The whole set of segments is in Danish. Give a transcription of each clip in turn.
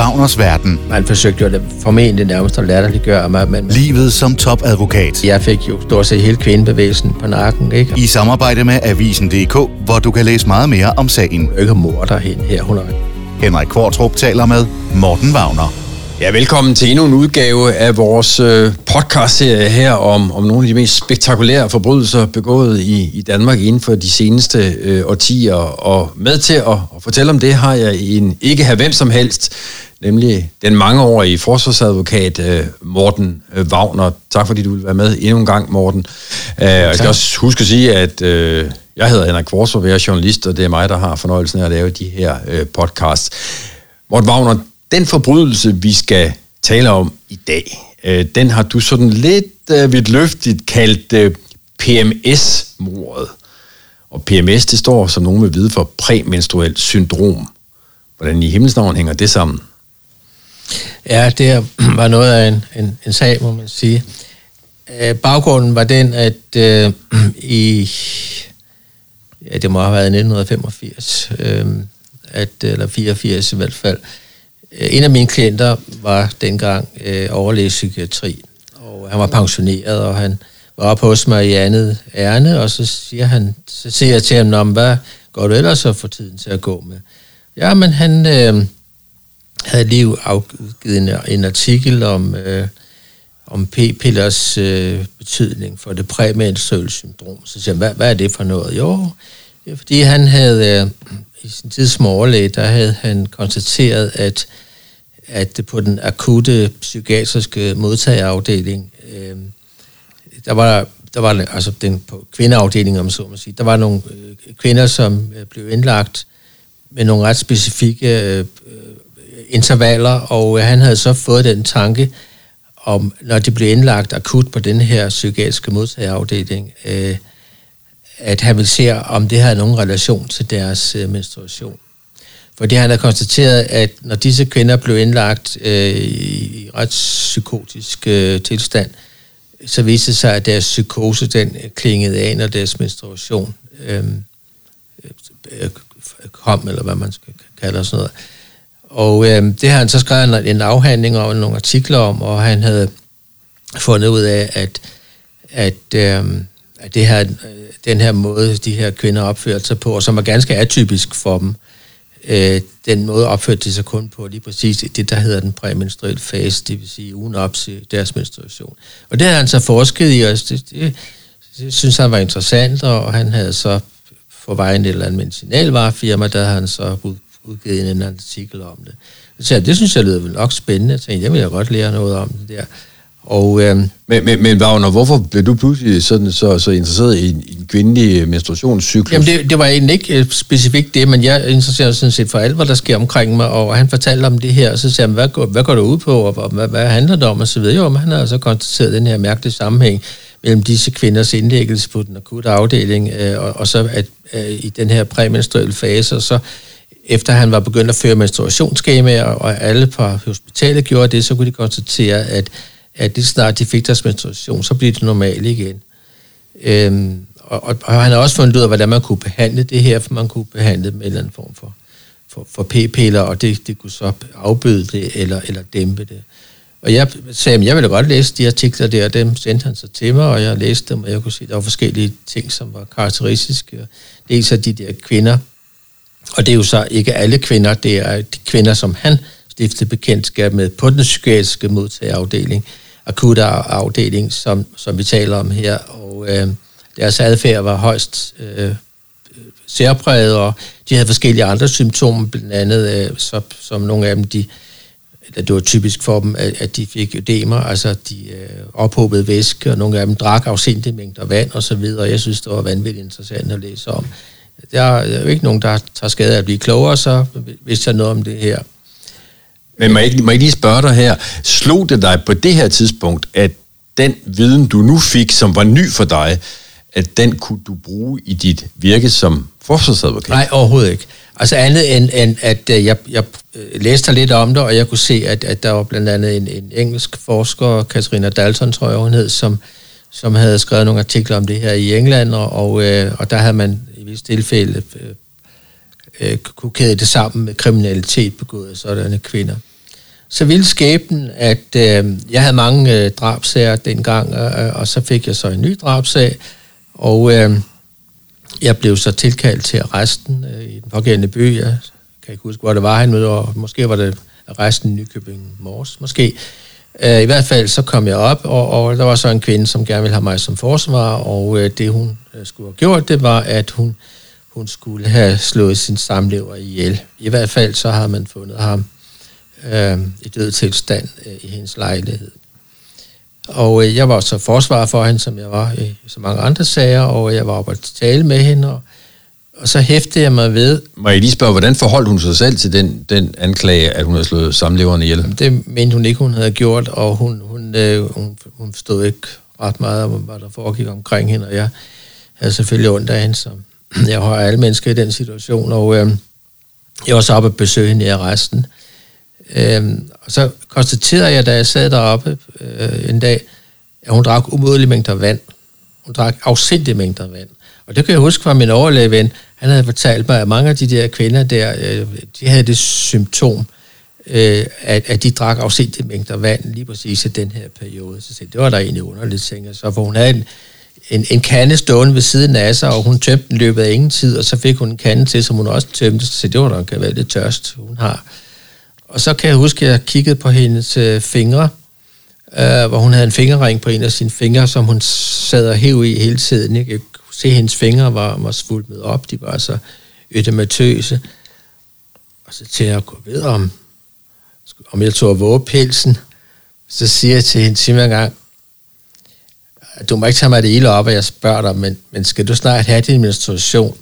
Wagners verden. Man forsøgte jo det formentlig nærmest at latterliggøre mig, men Livet som topadvokat. jeg fik jo stort set hele kvindebevægelsen på nakken, ikke? I samarbejde med Avisen.dk, hvor du kan læse meget mere om sagen. Og ikke morder hende her, hun er Henrik Kvartrup taler med Morten Wagner. Ja, velkommen til endnu en udgave af vores øh, podcastserie her om, om nogle af de mest spektakulære forbrydelser begået i, i Danmark inden for de seneste øh, årtier. Og med til at, at fortælle om det har jeg en ikke have hvem som helst, nemlig den mangeårige forsvarsadvokat øh, Morten øh, Wagner. Tak fordi du vil være med endnu en gang, Morten. Øh, og jeg skal også huske at sige, at øh, jeg hedder Henrik Kvartrup, jeg er journalist, og det er mig, der har fornøjelsen af at lave de her øh, podcasts. Morten Wagner, den forbrydelse, vi skal tale om i dag, øh, den har du sådan lidt øh, vidtløftigt kaldt øh, PMS-mordet. Og PMS, det står, som nogen vil vide, for præmenstruelt syndrom. Hvordan i himmelsnavn hænger det sammen? Ja, det var noget af en, en, en sag, må man sige. Øh, baggrunden var den, at øh, i, ja, det må have været 1985, øh, at, eller 84 i hvert fald, øh, en af mine klienter var dengang øh, overlæge psykiatri, og han var pensioneret, og han var oppe hos mig i andet ærne, og så siger, han, så siger jeg til ham, hvad går du ellers at få tiden til at gå med? Ja, men han... Øh, havde lige afgivet en, en artikel om, øh, om p-pillers øh, betydning for det præmenstruelle syndrom. Så siger jeg, hvad, hvad er det for noget? Jo, det er fordi han havde, øh, i sin tid som overlæge, der havde han konstateret, at, at på den akutte psykiatriske modtagerafdeling, øh, der var der var altså den på kvindeafdelingen, om så må sige, der var nogle øh, kvinder, som øh, blev indlagt med nogle ret specifikke øh, intervaller, og øh, han havde så fået den tanke, om når de blev indlagt akut på den her psykiatriske modtagerafdeling, øh, at han ville se, om det havde nogen relation til deres øh, menstruation. Fordi han havde konstateret, at når disse kvinder blev indlagt øh, i ret psykotisk øh, tilstand, så viste det sig, at deres psykose den øh, klingede af, når deres menstruation øh, øh, kom, eller hvad man skal kalde sådan noget. Og øh, det har han så skrevet en afhandling og nogle artikler om, og han havde fundet ud af, at, at, øh, at det her, den her måde, de her kvinder opførte sig på, og som er ganske atypisk for dem, øh, den måde opførte de sig kun på lige præcis det, der hedder den præmenstruelle fase, det vil sige ugen op til deres menstruation. Og det har han så forsket i, og det, det, det synes han var interessant, og han havde så for vejen et eller andet medicinalvarefirma, der havde han så udgivet en artikel om det. Så jeg, det synes jeg lyder vel nok spændende. Tænkte, jeg vil jeg godt lære noget om det der. Og, øhm, Men, men, men Wagner, hvorfor blev du pludselig sådan, så, så interesseret i en, i en kvindelig menstruationscyklus? Jamen det, det var egentlig ikke øh, specifikt det, men jeg interesserer sådan set for alt, hvad der sker omkring mig, og han fortalte om det her, og så sagde han, hvad går, hvad går det ud på, og hvad, hvad handler det om, og så videre. Jo, men han har så konstateret den her mærkelige sammenhæng mellem disse kvinders indlæggelse på den akutte afdeling, øh, og, og så at, øh, i den her præmenstruelle fase, og så efter han var begyndt at føre menstruationsskemaer, og alle på hospitalet gjorde det, så kunne de konstatere, at, at det snart de fik deres menstruation, så blev det normalt igen. Øhm, og, og, og han har også fundet ud af, hvordan man kunne behandle det her, for man kunne behandle det med en eller anden form for, for, for p-piller, og det, det kunne så afbøde det eller, eller dæmpe det. Og jeg sagde, at jeg ville godt læse de artikler der, og dem sendte han så til mig, og jeg læste dem, og jeg kunne se, at der var forskellige ting, som var karakteristiske. Dels af de der kvinder, og det er jo så ikke alle kvinder, det er de kvinder, som han stiftede bekendtskab med på den psykiatriske modtagerafdeling, akutte afdeling, som, som vi taler om her. Og øh, deres adfærd var højst øh, særpræget, og de havde forskellige andre symptomer, blandt andet, øh, så, som nogle af dem, de, eller det var typisk for dem, at, at de fik ødemer, altså de øh, ophobede væske, og nogle af dem drak afsindte mængder vand og så videre, og jeg synes, det var vanvittigt interessant at læse om der er jo ikke nogen, der tager skade af at blive klogere, så hvis jeg noget om det her. Men må jeg, ikke, må jeg lige spørge dig her, slog det dig på det her tidspunkt, at den viden, du nu fik, som var ny for dig, at den kunne du bruge i dit virke som forsvarsadvokat? Nej, overhovedet ikke. Altså andet end, end at øh, jeg, jeg øh, læste lidt om det, og jeg kunne se, at, at der var blandt andet en, en engelsk forsker, Katarina Dalton, tror jeg hun hed, som, som havde skrevet nogle artikler om det her i England, og, og, øh, og der havde man visse tilfælde øh, øh, kunne kæde det sammen med kriminalitet begået af sådanne kvinder. så ville skæbnen, at øh, jeg havde mange øh, drabsager dengang, og, øh, og så fik jeg så en ny drabsag, og øh, jeg blev så tilkaldt til arresten øh, i den pågældende by. Jeg kan ikke huske, hvor det var han og måske var det arresten i Nykøbing Mors, måske. Øh, Øh, I hvert fald så kom jeg op, og, og der var så en kvinde, som gerne ville have mig som forsvarer, og øh, det hun øh, skulle have gjort, det var, at hun, hun skulle have slået sin samlever ihjel. I hvert fald så har man fundet ham øh, i død tilstand øh, i hendes lejlighed. Og øh, jeg var så forsvarer for hende, som jeg var i så mange andre sager, og jeg var oppe at tale med hende, og, og så hæftede jeg mig ved... Må jeg lige spørge, hvordan forholdt hun sig selv til den, den anklage, at hun havde slået samleverne ihjel? Det mente hun ikke, hun havde gjort, og hun, hun, øh, hun, hun forstod ikke ret meget om, hvad der foregik omkring hende, og jeg havde selvfølgelig ondt af hende, som jeg har alle mennesker i den situation, og øh, jeg var så oppe at besøge hende i arresten, Øhm, og så konstaterede jeg, da jeg sad deroppe øh, en dag, at hun drak umådelige mængder vand. Hun drak afsindige mængder vand. Og det kan jeg huske fra min overlægeven. Han havde fortalt mig, at mange af de der kvinder der, øh, de havde det symptom, øh, at, at de drak afsindige mængder vand lige præcis i den her periode. Så det var der egentlig underligt, tænker. Så for hun havde en, en, en kande stående ved siden af sig, og hun tømte den løbet af ingen tid, og så fik hun en kande til, som hun også tømte, så det var der kan være lidt tørst, hun har. Og så kan jeg huske, at jeg kiggede på hendes øh, fingre, øh, hvor hun havde en fingerring på en af sine fingre, som hun sad og hæv i hele tiden. Ikke? Se, at hendes fingre var, var svulmet op. De var så ødematøse. Og så til at gå ved om, om jeg tog at våge pelsen. Så siger jeg til hende simpelthen en gang, du må ikke tage mig det ilde op, og jeg spørger dig, men, men skal du snart have din menstruation?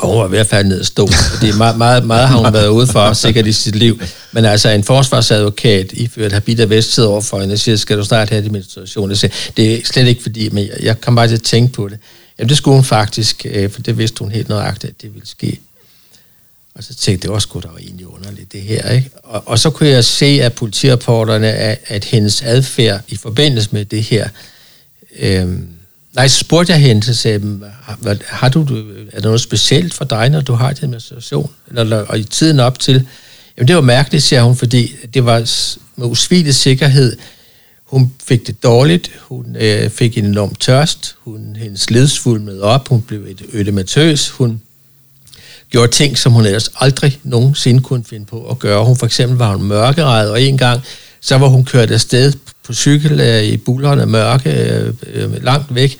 Og hun var ved at falde ned stå. Det er meget, meget, meget har hun været ude for, sikkert i sit liv. Men altså en forsvarsadvokat iført Habita Vest sidder over for hende og siger, skal du snart have din menstruation? Jeg siger, det er slet ikke fordi, men jeg, jeg kom bare til at tænke på det. Jamen det skulle hun faktisk, øh, for det vidste hun helt nøjagtigt, at det ville ske. Og så tænkte jeg, det var sgu da egentlig underligt, det her. Ikke? Og, og så kunne jeg se af politirapporterne, at, at hendes adfærd i forbindelse med det her, øh, Nej, så spurgte jeg hende, så sagde har, har du, er der noget specielt for dig, når du har din menstruation? Eller, og i tiden op til, jamen det var mærkeligt, siger hun, fordi det var med usvigelig sikkerhed. Hun fik det dårligt, hun øh, fik en enorm tørst, hun, hendes led svulmede op, hun blev et ødematøs, hun gjorde ting, som hun ellers aldrig nogensinde kunne finde på at gøre. Hun for eksempel var hun mørkeret, og en gang så var hun kørt afsted på cykel øh, i bullerne mørke, øh, øh, langt væk,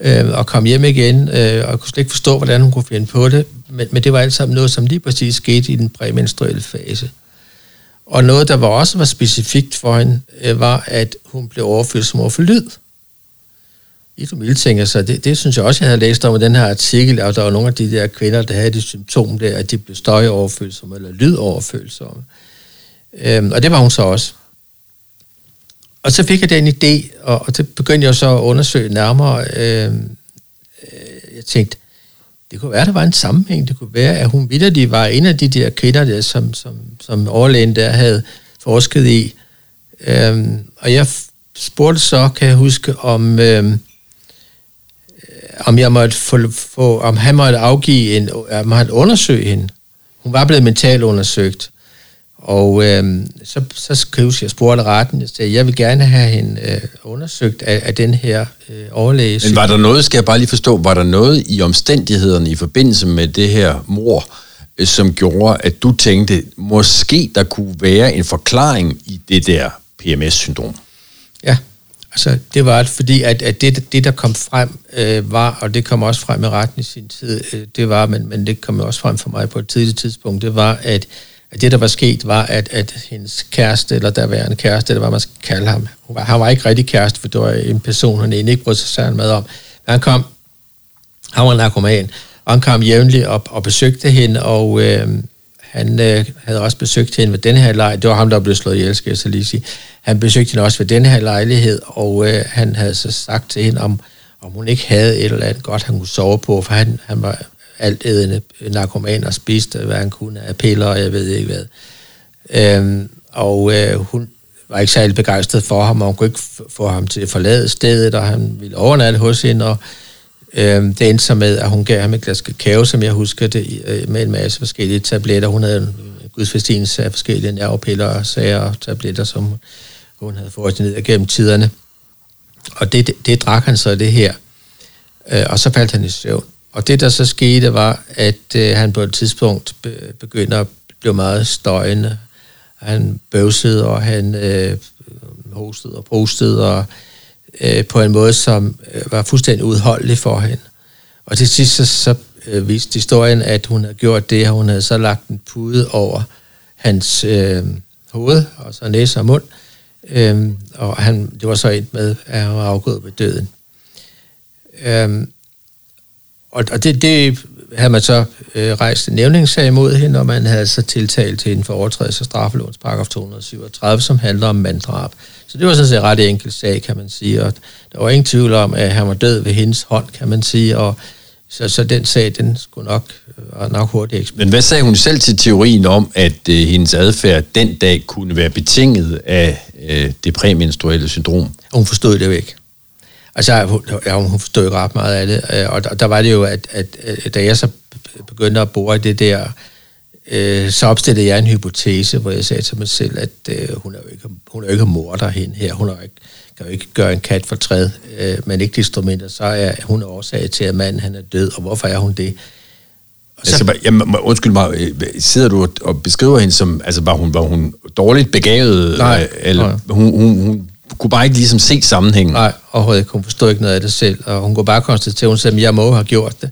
øh, og kom hjem igen, øh, og kunne slet ikke forstå, hvordan hun kunne finde på det. Men, men det var alt sammen noget, som lige præcis skete i den præmenstruelle fase. Og noget, der var også var specifikt for hende, øh, var, at hun blev overfyldt som overforlyd. I du tænker så det, det synes jeg også, jeg havde læst om i den her artikel, og der var nogle af de der kvinder, der havde de symptomer der, at de blev støjoverfølsomme eller lydoverfølsomme. Øhm, og det var hun så også. Og så fik jeg den idé, og, og det begyndte jeg så at undersøge nærmere. Øhm, øh, jeg tænkte, det kunne være, at der var en sammenhæng. Det kunne være, at hun vidderlig var en af de der kvinder, der, som, som, som overlægen der havde forsket i. Øhm, og jeg spurgte så, kan jeg huske, om, øhm, om jeg måtte få, få, om han måtte afgive en, om han undersøge hende. Hun var blevet mentalt undersøgt. Og øh, så, så skrives jeg spurgte retten, jeg sagde, jeg vil gerne have hende øh, undersøgt af, af den her øh, overlæge. Men var der noget, skal jeg bare lige forstå, var der noget i omstændighederne i forbindelse med det her mor, øh, som gjorde, at du tænkte, måske der kunne være en forklaring i det der PMS-syndrom? Ja, altså det var fordi, at, at det, det, der kom frem, øh, var, og det kom også frem i retten i sin tid, øh, det var, men, men det kom også frem for mig på et tidligt tidspunkt, det var, at at det, der var sket, var, at, at hendes kæreste, eller der var en kæreste, eller hvad man skal kalde ham, var, han var ikke rigtig kæreste, for det var en person, han egentlig ikke brød sig særlig med om. Men han kom, han var narkoman, og han kom jævnligt op og besøgte hende, og øh, han øh, havde også besøgt hende ved den her lejlighed. Det var ham, der blev slået ihjel, skal jeg så lige sige. Han besøgte hende også ved den her lejlighed, og øh, han havde så sagt til hende, om, om hun ikke havde et eller andet godt, han kunne sove på, for han, han var altædende narkoman narkomaner spiste, hvad han kunne af piller, og jeg ved ikke hvad. Øhm, og øh, hun var ikke særlig begejstret for ham, og hun kunne ikke få ham til at forlade stedet, og han ville overnatte hos hende, og øh, det endte så med, at hun gav ham et glas kakao, som jeg husker det, øh, med en masse forskellige tabletter. Hun havde en gudsforståelse af forskellige nervepiller og sager og tabletter, som hun havde fået ned gennem tiderne. Og det, det, det drak han så det her, øh, og så faldt han i søvn. Og det, der så skete, var, at øh, han på et tidspunkt begynder at blive meget støjende. Han bøvsede, og han øh, hostede og prostede, og øh, på en måde, som øh, var fuldstændig udholdelig for hende. Og til sidst så, så øh, viste historien, at hun havde gjort det, og hun havde så lagt en pude over hans øh, hoved, og så næse og mund, øh, og han, det var så endt med, at han var afgået ved døden. Øh, og, og det, det havde man så øh, rejst en nævningssag imod hende, og man havde så tiltalt til en for overtrædelse af straffelovens paragraf 237, som handler om manddrab. Så det var sådan set en ret enkelt sag, kan man sige, og der var ingen tvivl om, at han var død ved hendes hånd, kan man sige, og så, så den sag, den skulle nok, øh, nok hurtigt eksplodere. Men hvad sagde hun selv til teorien om, at øh, hendes adfærd den dag kunne være betinget af øh, det præmenstruelle syndrom? Hun forstod det jo ikke. Altså, ja, hun forstod ikke ret meget af det, øh, og der, der var det jo, at, at, at da jeg så begyndte at bore i det der, øh, så opstillede jeg en hypotese, hvor jeg sagde til mig selv, at øh, hun er jo ikke, hun er jo ikke morder hende her, hun er jo ikke, kan jo ikke gøre en kat for træd, øh, men ikke desto mindre, så er hun årsag til, at manden han er død, og hvorfor er hun det? Så, altså, jamen, undskyld mig, øh, sidder du og beskriver hende som, altså var hun, var hun dårligt begavet? Nej, eller, nej. Hun, hun, hun kunne bare ikke ligesom se sammenhængen? Nej, overhovedet ikke. Hun forstod ikke noget af det selv, og hun kunne bare konstatere, hun sagde, at jeg må have gjort det.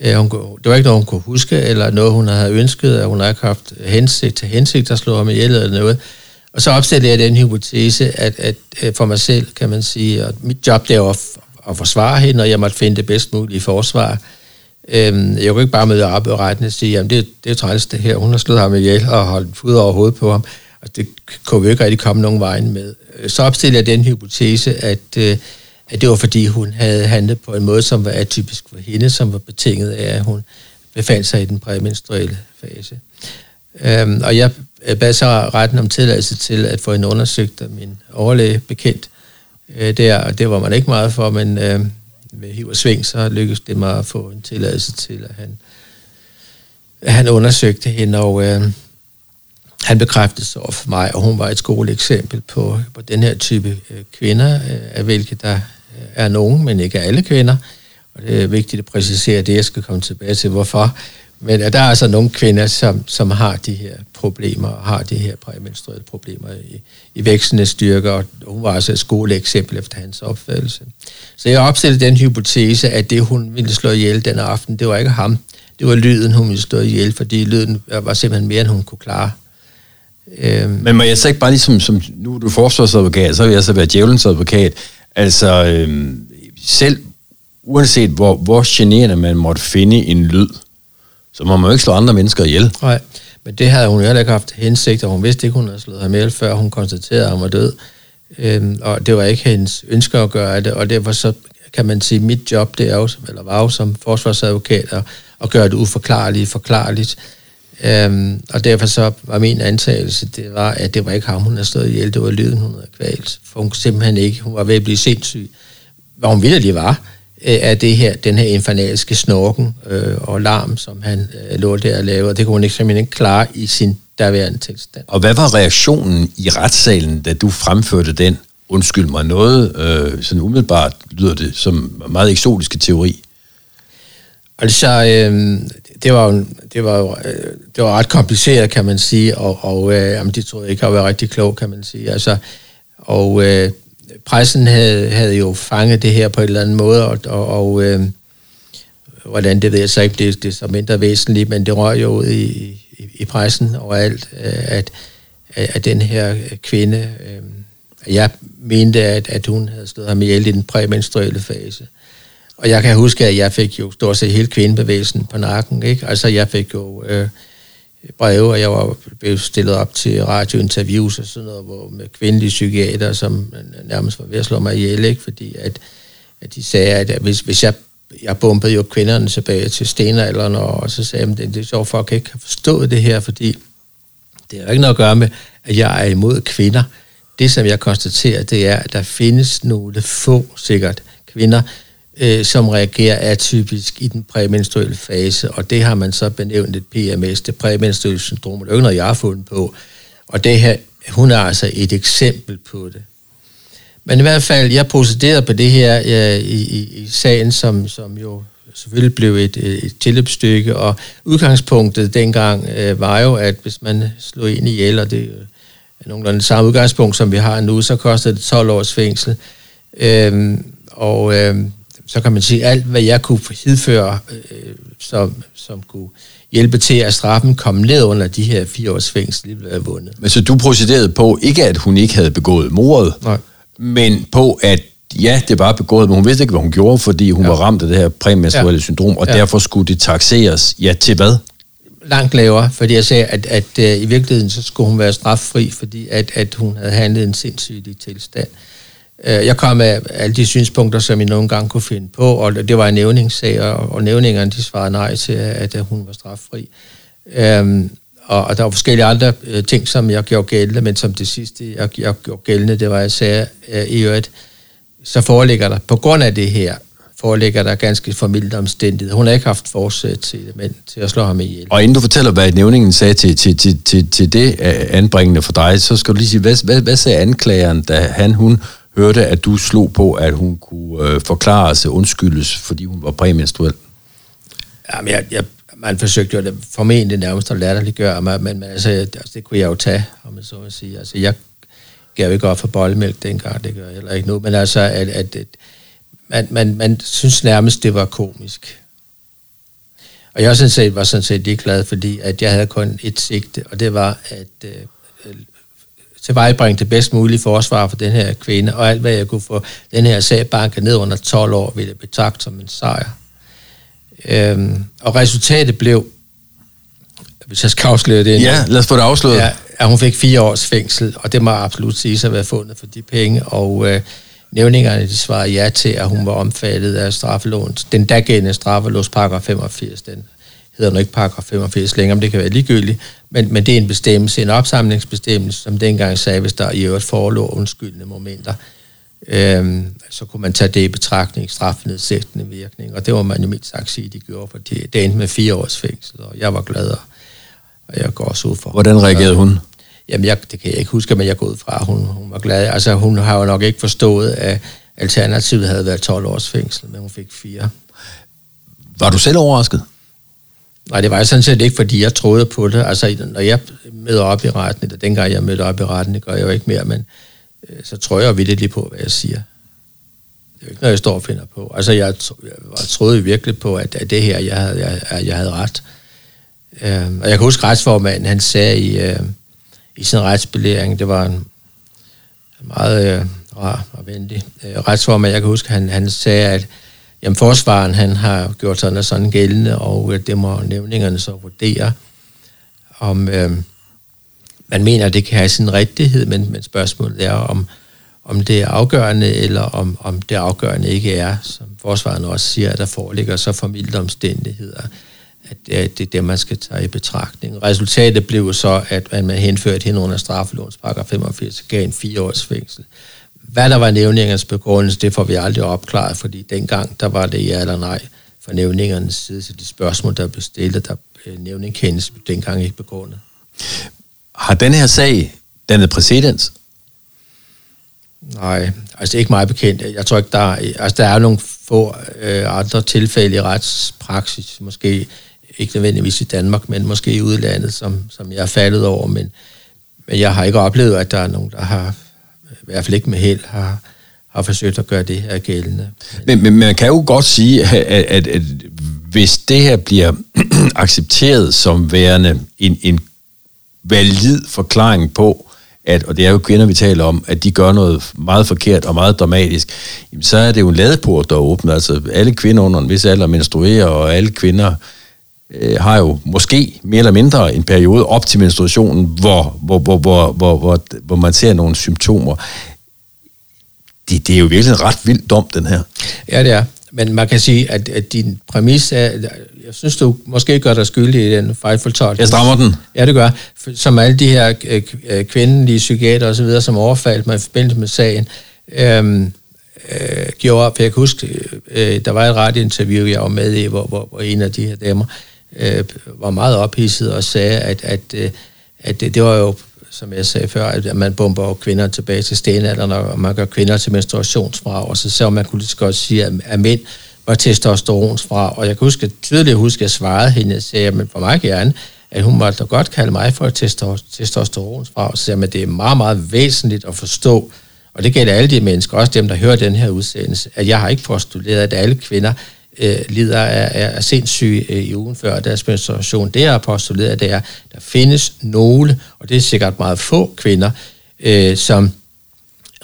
Øh, hun, det var ikke noget, hun kunne huske, eller noget, hun havde ønsket, at hun havde ikke haft hensigt til hensigt at slå ham ihjel eller noget. Og så opstillede jeg den hypotese, at, at, at for mig selv, kan man sige, at mit job det er at, at forsvare hende, og jeg måtte finde det bedst mulige forsvar. Øhm, jeg kunne ikke bare møde op i retten og sige, at det, det er træls det her, hun har slået ham ihjel og holdt fod over hovedet på ham. Og det kunne vi ikke rigtig komme nogen vejen med. Så opstillede jeg den hypotese, at, øh, at det var fordi, hun havde handlet på en måde, som var atypisk for hende, som var betinget af, at hun befandt sig i den præmenstruelle fase. Øhm, og jeg bad så retten om tilladelse til at få en undersøgt af min overlæge bekendt øh, der, og det var man ikke meget for, men øh, med hiv og sving, så lykkedes det mig at få en tilladelse til, at han, at han undersøgte hende, og øh, han bekræftede så for mig, og hun var et skoleeksempel på, på den her type øh, kvinder, øh, af hvilke der øh, er nogen, men ikke alle kvinder. Og det er vigtigt at præcisere det, jeg skal komme tilbage til, hvorfor. Men der er altså nogle kvinder, som, som har de her problemer, og har de her præmenstruelle problemer i, i vækstende styrker, og hun var altså et skoleeksempel efter hans opfattelse. Så jeg opstillede den hypotese, at det, hun ville slå ihjel den aften, det var ikke ham. Det var lyden, hun ville slå ihjel, fordi lyden var simpelthen mere, end hun kunne klare. Øhm. Men må jeg så ikke bare ligesom, som nu er du forsvarsadvokat, så vil jeg så være djævelens advokat. Altså, øhm, selv uanset hvor, hvor generende man måtte finde en lyd, så må man jo ikke slå andre mennesker ihjel. Nej, men det havde hun jo heller ikke haft hensigt, og hun vidste ikke, hun havde slået ham ihjel, før hun konstaterede, at han var død. Øhm, og det var ikke hendes ønske at gøre det, og derfor så kan man sige, at mit job, det er jo, eller var jo som forsvarsadvokat, at, at gøre det uforklarligt forklarligt. Øhm, og derfor så var min antagelse, det var, at det var ikke ham, hun havde stået ihjel, det var lyden, hun havde kvalt. For hun simpelthen ikke, hun var ved at blive sindssyg. Hvad hun virkelig var, øh, er det her, den her infernalske snorken øh, og larm, som han øh, lå der og det kunne hun ikke, simpelthen ikke klare i sin derværende tilstand. Og hvad var reaktionen i retssalen, da du fremførte den? Undskyld mig noget, øh, sådan umiddelbart lyder det som meget eksotiske teori. Altså, øh, det var jo, det var jo, øh, det var ret kompliceret, kan man sige, og, og øh, jamen, de troede ikke at være rigtig klog, kan man sige. Altså, og øh, pressen havde, havde jo fanget det her på en eller anden måde, og, og, og øh, hvordan det ved jeg så ikke, det, det er så mindre væsentligt, men det røg jo ud i, i, i pressen overalt, øh, at, at den her kvinde, øh, jeg mente, at, at hun havde stået ham ihjel i den præmenstruelle fase. Og jeg kan huske, at jeg fik jo stort set hele kvindebevægelsen på nakken. Ikke? Altså, jeg fik jo øh, breve, og jeg var blevet stillet op til radiointerviews og sådan noget, hvor med kvindelige psykiater, som nærmest var ved at slå mig ihjel, ikke? fordi at, at de sagde, at hvis, hvis jeg jeg bombede jo kvinderne tilbage til stenalderen, og så sagde jeg, at det er sjovt, folk ikke kan forstå det her, fordi det har ikke noget at gøre med, at jeg er imod kvinder. Det, som jeg konstaterer, det er, at der findes nogle få, sikkert, kvinder, øh, som reagerer atypisk i den præmenstruelle fase, og det har man så benævnt et PMS, det præmenstruelle syndrom, det er ikke noget, jeg har fundet på. Og det her, hun er altså et eksempel på det. Men i hvert fald, jeg procederede på det her ja, i, i, i sagen, som, som jo selvfølgelig blev et, et tilløbsstykke, og udgangspunktet dengang øh, var jo, at hvis man slog ind i ihjel, og det øh, er nogenlunde det samme udgangspunkt, som vi har nu, så koster det 12 års fængsel. Øhm, og øhm, så kan man sige, alt hvad jeg kunne hidføre, øh, som, som kunne hjælpe til, at straffen kom ned under de her fire års fængsel, ville være vundet. Men så du procederede på, ikke at hun ikke havde begået mordet, Nej. men på, at ja, det var begået, men hun vidste ikke, hvad hun gjorde, fordi hun ja. var ramt af det her præmenstruelle ja. syndrom, og ja. derfor skulle det taxeres, ja, til hvad? Langt lavere, fordi jeg sagde, at, at, at i virkeligheden så skulle hun være straffri, fordi at, at hun havde handlet en sindssyg tilstand. Øh, Øh, jeg kom med alle de synspunkter, som I nogle gange kunne finde på, og det var en nævningssag, og nævningerne de svarede nej til, at hun var straffri. Øhm, og, og der var forskellige andre øh, ting, som jeg gjorde gældende, men som det sidste, jeg, jeg gjorde gældende, det var, at jeg sagde øh, i øvrigt, så foreligger der, på grund af det her, foreligger der ganske formidlet omstændighed. Hun har ikke haft forsæt til, men til at slå ham ihjel. Og inden du fortæller, hvad nævningen sagde til, til, til, til, til det øh, anbringende for dig, så skal du lige sige, hvad, hvad, hvad sagde anklageren, da han, hun hørte, at du slog på, at hun kunne øh, forklare sig undskyldes, fordi hun var præmenstruel? Jamen, jeg, jeg, man forsøgte jo det formentlig nærmest at latterliggøre mig, men, men altså, altså, det kunne jeg jo tage, om man så må sige. Altså, jeg gav ikke op for bollemælk dengang, det gør jeg heller ikke nu, men altså, at, at, at man, man, man synes nærmest, det var komisk. Og jeg sådan set, var sådan set ligeglad, fordi at jeg havde kun et sigte, og det var at øh, tilvejebringe det bedst mulige forsvar for den her kvinde, og alt hvad jeg kunne få den her sag banket ned under 12 år, ville jeg betragte som en sejr. Øhm, og resultatet blev, hvis jeg skal afsløre det... Ja, lad os få det afsløret. Ja, at hun fik fire års fængsel, og det må absolut sige at være fundet for de penge, og øh, nævningerne de svarede ja til, at hun var omfattet af straffeloven. Den dagældende straffelovs paragraf 85, den hedder nu ikke paragraf 85 længere, men det kan være ligegyldigt, men, men det er en bestemmelse, en opsamlingsbestemmelse, som dengang sagde, hvis der i øvrigt forelå undskyldende momenter, øhm, så kunne man tage det i betragtning, strafnedsættende virkning, og det var man jo mildt sagt sige, de gjorde, for det, det endte med fire års fængsel, og jeg var glad, og jeg går også ud for. Hvordan reagerede hun? Jamen, jeg, det kan jeg ikke huske, men jeg går ud fra, hun, hun var glad. Altså, hun har jo nok ikke forstået, at alternativet havde været 12 års fængsel, men hun fik fire. Var du selv overrasket? Nej, det var sådan set ikke, fordi jeg troede på det. Altså, når jeg møder op i retten, eller dengang jeg mødte op i retten, det gør jeg jo ikke mere, men øh, så tror jeg jo vidt lige på, hvad jeg siger. Det er jo ikke noget, jeg står og finder på. Altså, jeg, jeg troede virkelig på, at, at det her, jeg havde, jeg, jeg havde ret. Øh, og jeg kan huske retsformanden, han sagde i, øh, i sin retsbelæring, det var en meget øh, rar og venlig øh, retsformand, jeg kan huske, han, han sagde, at Jamen forsvaren, han har gjort sådan og sådan gældende, og øh, det må nævningerne så vurdere, om øh, man mener, at det kan have sin rigtighed, men, men spørgsmålet er, om, om det er afgørende, eller om, om det afgørende ikke er, som forsvaren også siger, at der foreligger så formidlet omstændigheder, at øh, det er det, man skal tage i betragtning. Resultatet blev så, at man henførte hende under straffelovens paragraf 85, gav en fire års fængsel. Hvad der var nævningernes begrundelse, det får vi aldrig opklaret, fordi dengang, der var det ja eller nej fra nævningernes side til de spørgsmål, der blev stillet, der øh, nævning kendes dengang ikke begrundet. Har den her sag dannet præcedens? Nej, altså ikke meget bekendt. Jeg tror ikke, der er, altså der er nogle få øh, andre tilfælde i retspraksis, måske ikke nødvendigvis i Danmark, men måske i udlandet, som, som jeg er faldet over, men, men jeg har ikke oplevet, at der er nogen, der har i hvert fald ikke med held, har, har forsøgt at gøre det her gældende. Men, men man kan jo godt sige, at, at, at, hvis det her bliver accepteret som værende en, en valid forklaring på, at, og det er jo kvinder, vi taler om, at de gør noget meget forkert og meget dramatisk, jamen, så er det jo en ladeport, der åbner. Altså alle kvinder under en vis alder menstruerer, og alle kvinder øh, har jo måske mere eller mindre en periode op til menstruationen, hvor, hvor, hvor, hvor, hvor, hvor, hvor man ser nogle symptomer. Det, det er jo virkelig en ret vild dom, den her. Ja, det er. Men man kan sige, at, at din præmis er, jeg synes, du måske gør dig skyldig i den fejlfortolkning. Jeg strammer den. Ja, det gør. Som alle de her øh, øh, kvindelige psykiater osv., som overfaldt mig i forbindelse med sagen, øhm, øh, gjorde, for jeg kan huske, øh, der var et radiointerview, jeg var med i, hvor, hvor, hvor en af de her damer øh, Øh, var meget ophidset og sagde, at, at, øh, at det, det var jo, som jeg sagde før, at man bomber kvinder tilbage til stenalderen, og man gør kvinder til menstruationsfra, og så så man kunne lige så godt sige, at, at mænd var testosteronsfra, og jeg kan huske, tydeligt huske, at jeg svarede hende, jeg sagde, men for mig gerne, at hun måtte godt kalde mig for testosteronsfra, og så sagde at det er meget, meget væsentligt at forstå, og det gælder alle de mennesker, også dem, der hører den her udsendelse, at jeg har ikke postuleret, at alle kvinder øh, lider af, af, sindssyge øh, i ugen før deres menstruation. Det, jeg har postuleret, det er, at der findes nogle, og det er sikkert meget få kvinder, øh, som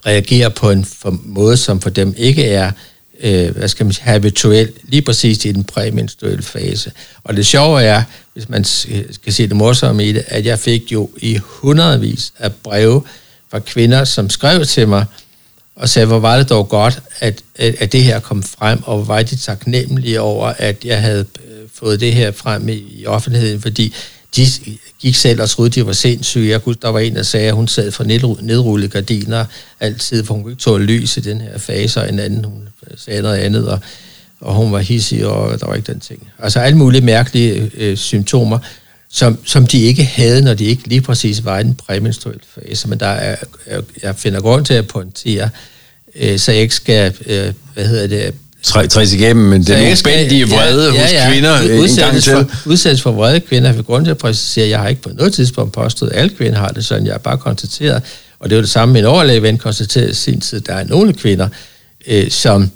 reagerer på en for, måde, som for dem ikke er øh, hvad skal man sige, habituel, lige præcis i den præmenstruelle fase. Og det sjove er, hvis man skal se det morsomme i det, at jeg fik jo i hundredvis af breve fra kvinder, som skrev til mig, og sagde, hvor var det dog godt, at, at, at det her kom frem, og hvor var de taknemmelige over, at jeg havde øh, fået det her frem i, i offentligheden, fordi de gik selv og troede, de var sindssyge. Jeg kunne, der var en, der sagde, at hun sad for nedrullede gardiner altid, for hun kunne ikke tåle lys i den her fase, og en anden, hun sagde noget andet, og, og hun var hissig, og der var ikke den ting. Altså alle mulige mærkelige øh, symptomer, som, som de ikke havde, når de ikke lige præcis var i den præmenstruelle fase. Men der er, jeg finder grund til at pointere, øh, så jeg ikke skal, øh, hvad hedder det, træs igennem, men den ubændige vrede ja, ja, ja. hos kvinder øh, en gang til. For, udsættes for vrede kvinder, for grund til at præcisere, at jeg har ikke på noget tidspunkt påstået, at alle kvinder har det sådan, jeg har bare konstateret, og det er jo det samme, min overlægeven konstaterede i sin tid, der er nogle kvinder, øh, som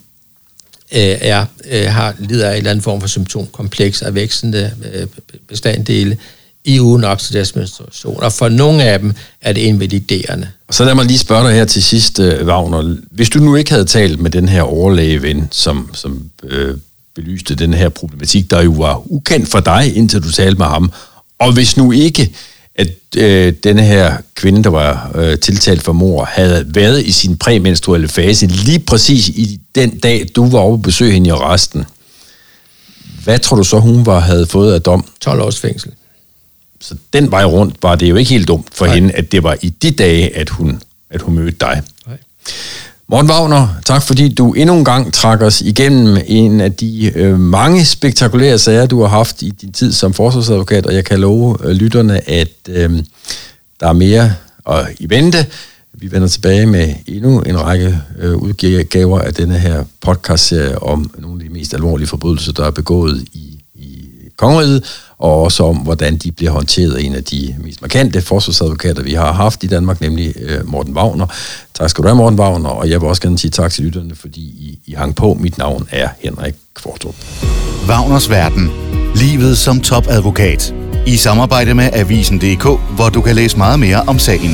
øh, er, øh, har, lider af en eller anden form for symptomkompleks af vækstende øh, bestanddele, i ugen op til deres menstruation. Og for nogle af dem er det invaliderende. Og så lad mig lige spørge dig her til sidst, øh, Wagner. Hvis du nu ikke havde talt med den her overlægeven, som, som øh, belyste den her problematik, der jo var ukendt for dig, indtil du talte med ham, og hvis nu ikke, at øh, denne her kvinde, der var øh, tiltalt for mor, havde været i sin præmenstruelle fase lige præcis i den dag, du var over at besøge hende i resten, hvad tror du så, hun var havde fået af dom? 12 års fængsel. Så den vej rundt var det jo ikke helt dumt for Nej. hende, at det var i de dage, at hun, at hun mødte dig. Nej. Morten Wagner, tak fordi du endnu en gang trak os igennem en af de øh, mange spektakulære sager, du har haft i din tid som forsvarsadvokat, og jeg kan love øh, lytterne, at øh, der er mere og i vente. Vi vender tilbage med endnu en række øh, udgaver af denne her podcast-serie om nogle af de mest alvorlige forbrydelser, der er begået i, i kongeriget, og også om, hvordan de bliver håndteret af en af de mest markante forsvarsadvokater, vi har haft i Danmark, nemlig øh, Morten Wagner. Tak skal du have, Morten Wagner, og jeg vil også gerne sige tak til lytterne, fordi I, I hang på. Mit navn er Henrik Kvartrup. Wagners Verden. Livet som topadvokat. I samarbejde med Avisen.dk, hvor du kan læse meget mere om sagen.